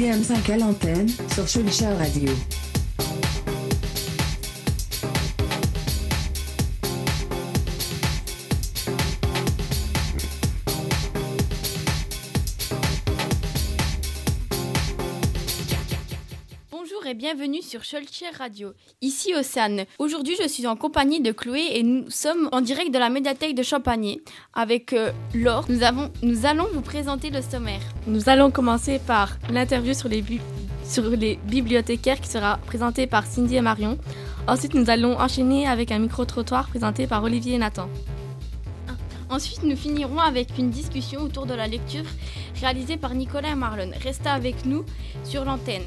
midi M5 à l'antenne sur Schulcher Radio. Bienvenue sur Schulcher Radio, ici Océane. Aujourd'hui, je suis en compagnie de Chloé et nous sommes en direct de la médiathèque de Champagné avec euh, Laure. Nous, avons, nous allons vous présenter le sommaire. Nous allons commencer par l'interview sur les, bu- sur les bibliothécaires qui sera présentée par Cindy et Marion. Ensuite, nous allons enchaîner avec un micro-trottoir présenté par Olivier et Nathan. Ensuite, nous finirons avec une discussion autour de la lecture réalisée par Nicolas et Marlon. Restez avec nous sur l'antenne.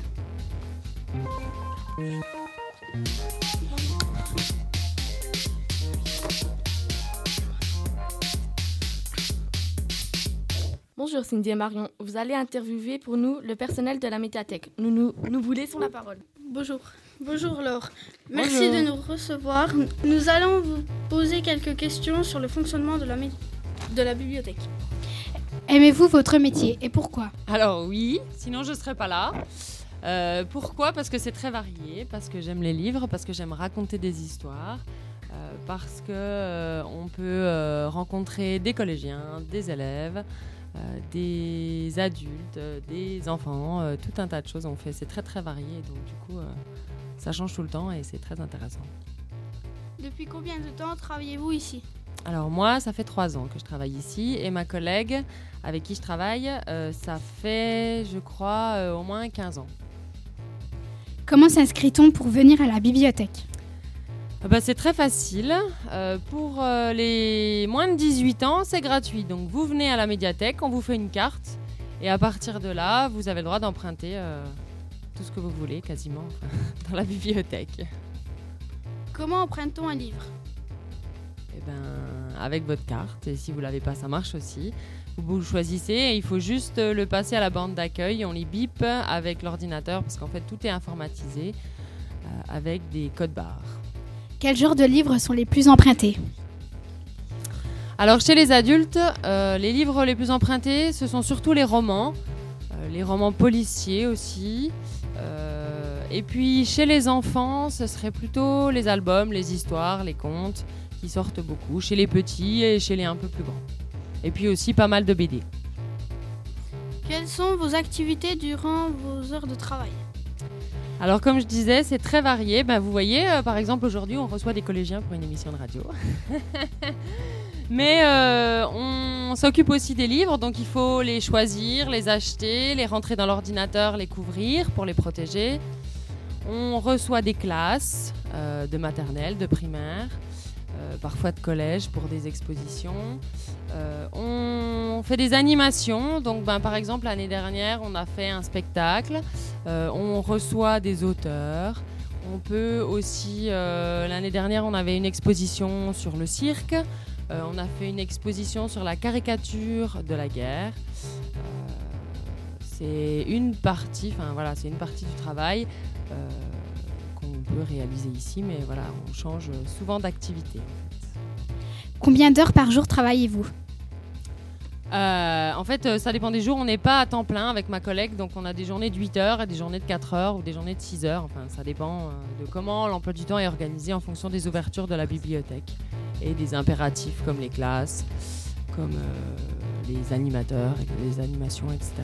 Bonjour Cindy et Marion, vous allez interviewer pour nous le personnel de la médiathèque. Nous, nous, nous vous laissons la parole. Bonjour. Bonjour Laure. Merci Bonjour. de nous recevoir. Nous allons vous poser quelques questions sur le fonctionnement de la, mé- de la bibliothèque. Aimez-vous votre métier et pourquoi? Alors oui, sinon je ne serais pas là. Euh, pourquoi? Parce que c'est très varié, parce que j'aime les livres, parce que j'aime raconter des histoires, euh, parce que euh, on peut rencontrer des collégiens, des élèves, des adultes, des enfants, tout un tas de choses. On fait, c'est très très varié, donc du coup, ça change tout le temps et c'est très intéressant. Depuis combien de temps travaillez-vous ici? Alors moi, ça fait trois ans que je travaille ici et ma collègue avec qui je travaille, euh, ça fait, je crois, euh, au moins 15 ans. Comment s'inscrit-on pour venir à la bibliothèque Ah bah, c'est très facile. Euh, pour euh, les moins de 18 ans, c'est gratuit. Donc vous venez à la médiathèque, on vous fait une carte. Et à partir de là, vous avez le droit d'emprunter euh, tout ce que vous voulez, quasiment, dans la bibliothèque. Comment emprunte-t-on un livre? Et ben, avec votre carte. Et si vous l'avez pas, ça marche aussi. Vous le choisissez et il faut juste euh, le passer à la bande d'accueil. On les bip avec l'ordinateur parce qu'en fait tout est informatisé euh, avec des codes barres. Quel genre de livres sont les plus empruntés? Alors chez les adultes, euh, les livres les plus empruntés, ce sont surtout les romans, euh, les romans policiers aussi. Et puis chez les enfants, ce serait plutôt les albums, les histoires, les contes qui sortent beaucoup. Chez les petits et chez les un peu plus grands. Et puis aussi pas mal de BD. Quelles sont vos activités durant vos heures de travail? Alors comme je disais, c'est très varié. Ben, vous voyez, euh, par exemple aujourd'hui, on reçoit des collégiens pour une émission de radio. Mais euh, on s'occupe aussi des livres, donc il faut les choisir, les acheter, les rentrer dans l'ordinateur, les couvrir pour les protéger. On reçoit des classes euh, de maternelle, de primaire, parfois de collège pour des expositions. On fait des animations, donc ben, par exemple l'année dernière on a fait un spectacle. Euh, on reçoit des auteurs. On peut aussi, euh, l'année dernière, on avait une exposition sur le cirque. Euh, on a fait une exposition sur la caricature de la guerre. C'est une partie, enfin voilà, c'est une partie du travail qu'on peut réaliser ici, mais voilà, on change souvent d'activité. Combien d'heures par jour travaillez-vous? Euh, en fait, euh, ça dépend des jours. On n'est pas à temps plein avec ma collègue, donc on a des journées de 8 heures et des journées de 4 heures ou des journées de 6 heures. Enfin, ça dépend euh, de comment l'emploi du temps est organisé en fonction des ouvertures de la bibliothèque et des impératifs comme les classes, comme les animateurs, les animations, etc.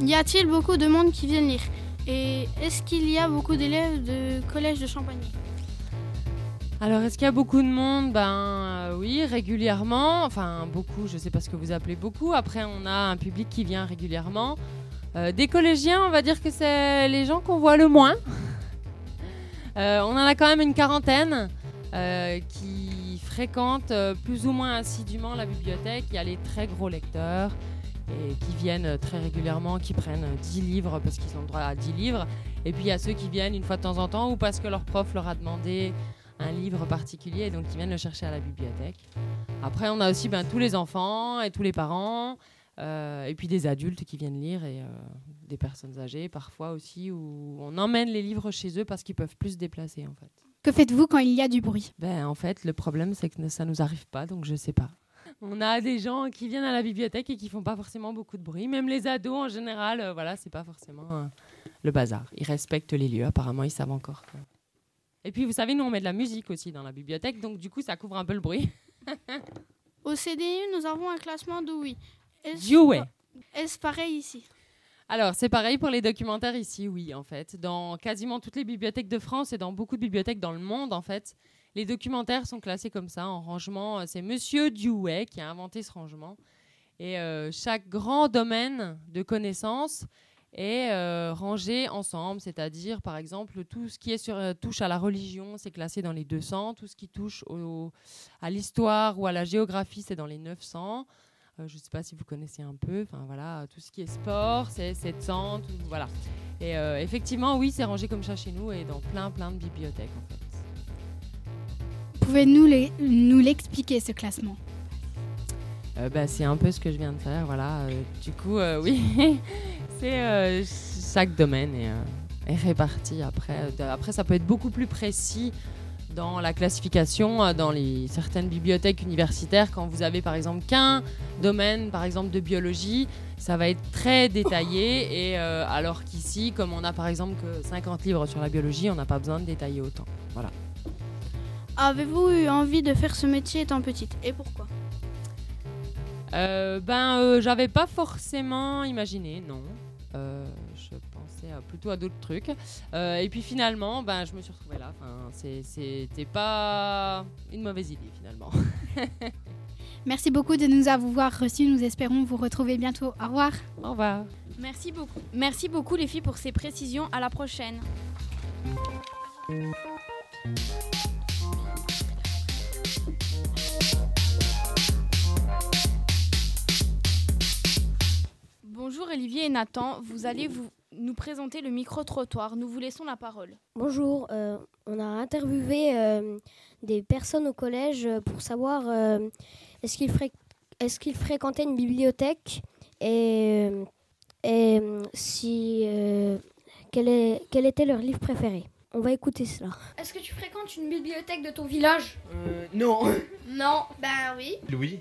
Y a-t-il beaucoup de monde qui viennent lire? Et est-ce qu'il y a beaucoup d'élèves de collège de Champagne? Alors, est-ce qu'il y a beaucoup de monde? Ben euh, oui, régulièrement. Enfin, beaucoup, je ne sais pas ce que vous appelez beaucoup. Après, on a un public qui vient régulièrement. Euh, des collégiens, on va dire que c'est les gens qu'on voit le moins. Euh, on en a quand même une quarantaine qui fréquentent plus ou moins assidûment la bibliothèque. Il y a les très gros lecteurs qui viennent très régulièrement, qui prennent euh, 10 livres parce qu'ils ont le droit à 10 livres. Et puis il y a ceux qui viennent une fois de temps en temps ou parce que leur prof leur a demandé un livre particulier donc ils viennent le chercher à la bibliothèque. Après, on a aussi ben, tous les enfants et tous les parents, euh, et puis des adultes qui viennent lire et euh, des personnes âgées parfois aussi, où on emmène les livres chez eux parce qu'ils peuvent plus se déplacer en fait. Que faites-vous quand il y a du bruit? Ben, en fait, le problème c'est que ça nous arrive pas, donc je sais pas. on a des gens qui viennent à la bibliothèque et qui font pas forcément beaucoup de bruit. Même les ados en général, euh, voilà, c'est pas forcément euh, le bazar. Ils respectent les lieux. Apparemment, ils savent encore. que- Et puis, vous savez, nous on met de la musique aussi dans la bibliothèque, donc du coup, ça couvre un peu le bruit. Au CDU, nous avons un classement de oui. Est-ce Dewey. est-ce pareil ici Alors, c'est pareil pour les documentaires ici, oui, en fait. Dans quasiment toutes les bibliothèques de France et dans beaucoup de bibliothèques dans le monde, en fait, les documentaires sont classés comme ça, en rangement. Euh, C'est Monsieur Dewey qui a inventé ce rangement. Et euh, chaque grand domaine de connaissances est euh, ensemble, c'est-à-dire, par exemple, tout ce qui est sur, euh, touche à la religion, c'est classé dans les 200. Tout ce qui touche au- à l'histoire ou à la géographie, c'est dans les 900. Euh, je ne sais pas si vous connaissez un peu. Enfin voilà, tout ce qui est sport, c'est 700. tout- voilà. Et euh, effectivement, oui, c'est rangé comme ça chez nous et dans plein, plein de bibliothèques en fait. Pouvez-nous nous l'expliquer, ce classement? Euh, bah, c'est un peu ce que je viens de faire. Voilà. Du coup, oui, c'est euh, chaque domaine est, euh, est réparti. Après, Euh, après, ça peut être beaucoup plus précis dans la classification, dans les certaines bibliothèques universitaires, quand vous avez par exemple qu'un domaine, par exemple de biologie, ça va être très détaillé. Et euh, alors qu'ici, comme on a par exemple que 50 livres sur la biologie, on n'a pas besoin de détailler autant. Voilà. Avez-vous eu envie de faire ce métier étant petite? Et pourquoi? Euh, ben, euh, j'avais pas forcément imaginé, non. Euh, pensais plutôt à d'autres trucs. Euh, et puis finalement, ben, je me suis retrouvée là. Enfin, c'était pas une mauvaise idée finalement. Merci beaucoup de nous avoir reçus. Nous espérons vous retrouver bientôt. Au revoir. Au revoir. Merci beaucoup. Merci beaucoup les filles pour ces précisions. À la prochaine. Bonjour Olivier et Nathan, vous allez vous nous présenter le micro-trottoir. Nous vous laissons la parole. Bonjour, euh, on a interviewé euh, des personnes au collège euh, pour savoir euh, est-ce qu'ils fré- fréquentaient une bibliothèque et, et si euh, quel, est, quel était leur livre préféré. On va écouter cela. Est-ce que tu fréquentes une bibliothèque de ton village? Euh, non. Non. Ben oui. Louis?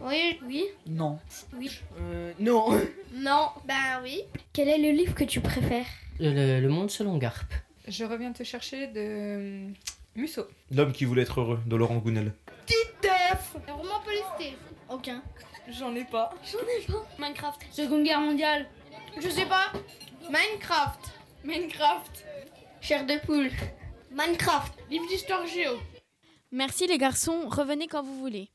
Oui. Oui. Non. Oui. Euh, non. Non. Ben oui. Quel est le livre que tu préfères? Le, le monde selon Garp. Je reviens te chercher de euh, Musso. L'homme qui voulait être heureux, de Laurent Gounel. Un roman policier. Aucun. J'en ai pas. J'en ai pas. Minecraft. Seconde guerre mondiale. Je sais pas. Minecraft. Minecraft. Chair de poule. Minecraft. Livre d'histoire géo. Merci les garçons, revenez quand vous voulez.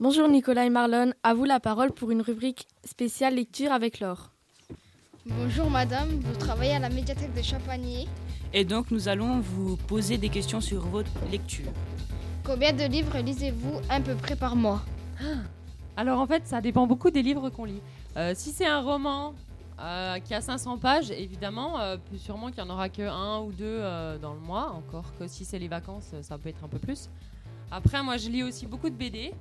Bonjour Nicolas et Marlon, à vous la parole pour une rubrique spéciale lecture avec Laure. Bonjour madame, vous travaillez à la médiathèque de Champagny. Et donc nous allons vous poser des questions sur votre lecture. Combien de livres lisez-vous à peu près par mois? Alors en fait, ça dépend beaucoup des livres qu'on lit. Euh, si c'est un roman euh, qui a 500 pages, évidemment, euh, plus sûrement qu'il n'y en aura que un ou deux euh, dans le mois. Encore que si c'est les vacances, ça peut être un peu plus. Après, moi, je lis aussi beaucoup de BD.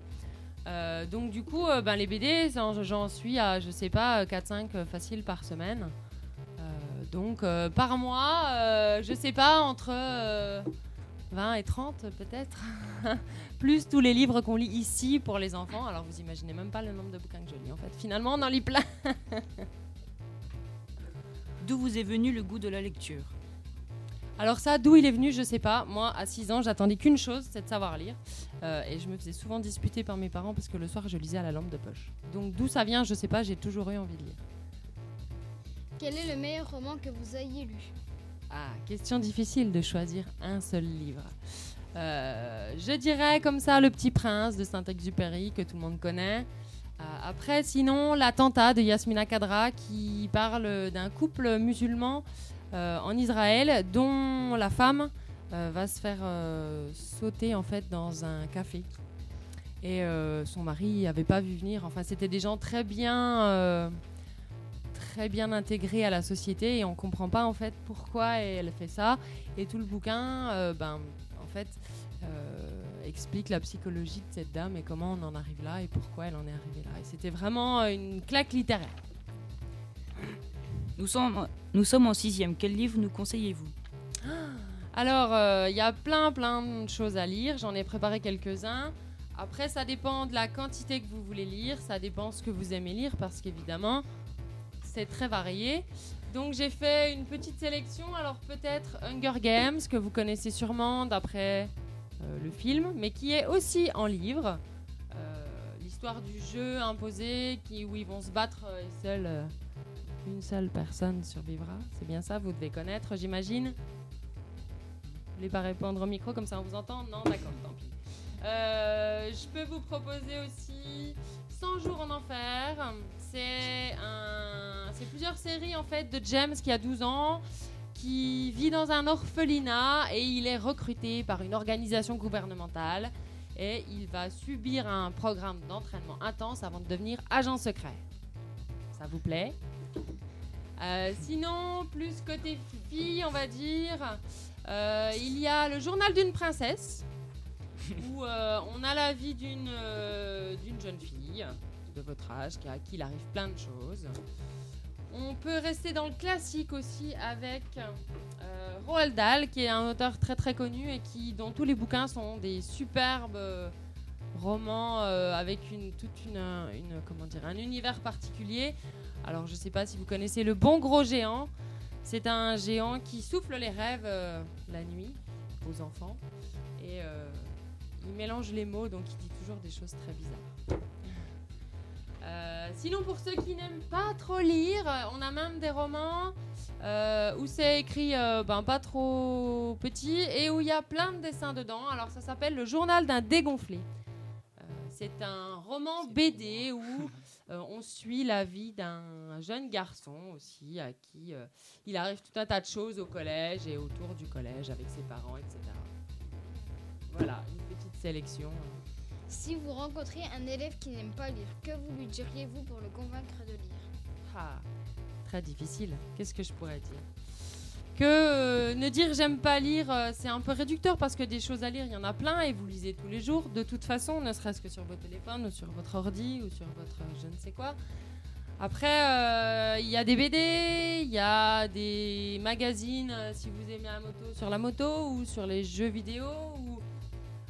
Donc du coup, ben, les BD, j'en suis à, je sais pas, 4-5 faciles par semaine. Donc par mois, je sais pas, entre euh, 20 et 30 peut-être. Plus tous les livres qu'on lit ici pour les enfants. Alors vous imaginez même pas le nombre de bouquins que je lis en fait. Finalement, on en lit plein. D'où vous est venu le goût de la lecture Alors ça, d'où il est venu, je sais pas. Moi, à 6 ans, j'attendais qu'une chose, c'est de savoir lire. Euh, et je me faisais souvent disputer par mes parents parce que le soir, je lisais à la lampe de poche. Donc d'où ça vient, je sais pas, j'ai toujours eu envie de lire. Quel est le meilleur roman que vous ayez lu? Ah, question difficile de choisir un seul livre. Euh, je dirais comme ça Le Petit Prince de Saint-Exupéry, que tout le monde connaît. Euh, après, sinon, L'Attentat de Yasmina Kadra, qui parle d'un couple musulman euh, en Israël, dont la femme euh, va se faire sauter en fait dans un café. Et son mari n'avait pas vu venir. Enfin, c'était des gens très bien, très bien intégrés à la société et on comprend pas en fait pourquoi elle fait ça. Et tout le bouquin, ben, explique la psychologie de cette dame et comment on en arrive là et pourquoi elle en est arrivée là. Et c'était vraiment euh, une claque littéraire. Nous sommes, nous sommes en sixième. Quel livre nous conseillez-vous? Alors, euh, il y a plein, plein de choses à lire. J'en ai préparé quelques-uns. Après, ça dépend de la quantité que vous voulez lire. Ça dépend ce que vous aimez lire parce qu'évidemment, c'est très varié. Donc, j'ai fait une petite sélection. Alors, peut-être Hunger Games, que vous connaissez sûrement d'après le film, mais qui est aussi en livre. Euh, L'histoire du jeu imposé qui, où ils vont se battre euh, et seul, euh, une seule personne survivra. C'est bien ça, vous devez connaître, j'imagine. Vous voulez pas répondre au micro comme ça on vous entend Non, d'accord, tant pis. Euh, je peux vous proposer aussi 100 jours en enfer. C'est plusieurs séries en fait de James qui a 12 ans, qui vit dans un orphelinat et il est recruté par une organisation gouvernementale et il va subir un programme d'entraînement intense avant de devenir agent secret. Ça vous plaît? Euh, Sinon, plus côté fille, on va dire, euh, il y a le journal d'une princesse où euh, on a la vie d'une jeune fille de votre âge qui, à qui il arrive plein de choses. On peut rester dans le classique aussi avec euh, Roald Dahl, qui est un auteur très très connu et qui, dont tous les bouquins sont des superbes euh, romans euh, avec une, toute une, comment dire, un univers particulier. Alors je sais pas si vous connaissez Le Bon Gros Géant. C'est un géant qui souffle les rêves la nuit aux enfants et il mélange les mots donc il dit toujours des choses très bizarres. Euh, sinon, pour ceux qui n'aiment pas trop lire, euh, on a même des romans euh, où c'est écrit euh, ben, pas trop petit et où il y a plein de dessins dedans. Alors, ça s'appelle Le journal d'un dégonflé. C'est un roman BD où on suit la vie d'un jeune garçon aussi à qui il arrive tout un tas de choses au collège et autour du collège avec ses parents, etc. Voilà, une petite sélection. Si vous rencontrez un élève qui n'aime pas lire, que vous lui diriez-vous pour le convaincre de lire Ah, très difficile. Qu'est-ce que je pourrais dire? Que euh, ne dire j'aime pas lire, euh, c'est un peu réducteur parce que des choses à lire, il y en a plein et vous lisez tous les jours, de toute façon, ne serait-ce que sur votre téléphone ou sur votre ordi ou sur votre je ne sais quoi. Après, euh, il y a des BD, il y a des magazines si vous aimez la moto sur la moto ou sur les jeux vidéo.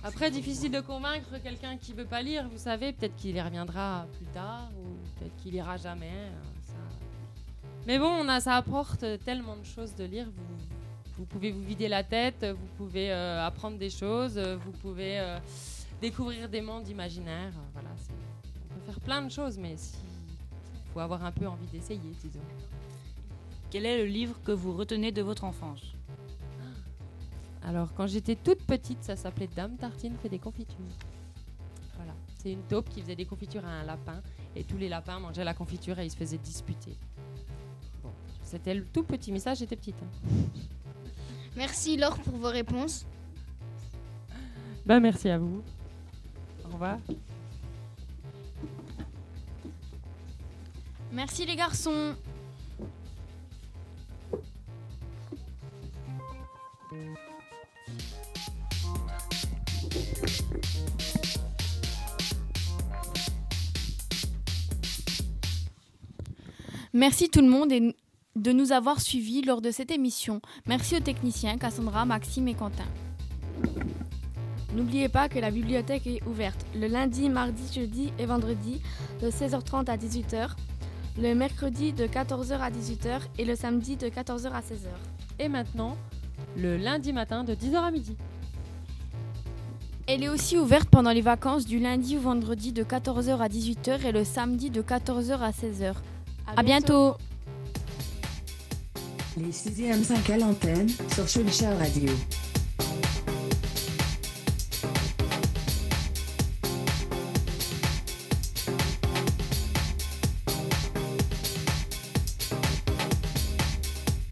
Après, difficile de convaincre quelqu'un qui veut pas lire, vous savez, peut-être qu'il y reviendra plus tard ou peut-être qu'il ira jamais. ça- Mais bon, on a, ça apporte tellement de choses de lire. Vous, pouvez vous vider la tête, vous pouvez euh, apprendre des choses, vous pouvez euh, découvrir des mondes imaginaires. Voilà, on peut faire plein de choses, mais il faut avoir un peu envie d'essayer, disons. Quel est le livre que vous retenez de votre enfance? Alors, quand j'étais toute petite, ça s'appelait Dame Tartine fait des confitures. Voilà. C'est une taupe qui faisait des confitures à un lapin. Et tous les lapins mangeaient la confiture et ils se faisaient disputer. Bon, c'était le tout petit message, j'étais petite. hein. Merci Laure pour vos réponses. Bah, merci à vous. Au revoir. Merci les garçons. Merci tout le monde et de nous avoir suivis lors de cette émission. Merci aux techniciens Cassandra, Maxime et Quentin. N'oubliez pas que la bibliothèque est ouverte le lundi, mardi, jeudi et vendredi de 16h30 à 18h, le mercredi de 14h à 18h et le samedi de 14h à 16h. Et maintenant, le lundi matin de 10h à midi. Elle est aussi ouverte pendant les vacances du lundi au vendredi de 14h à 18h et le samedi de 14h à 16h. À, bientôt. Les 6e 5 à l'antenne sur Schulcher Radio.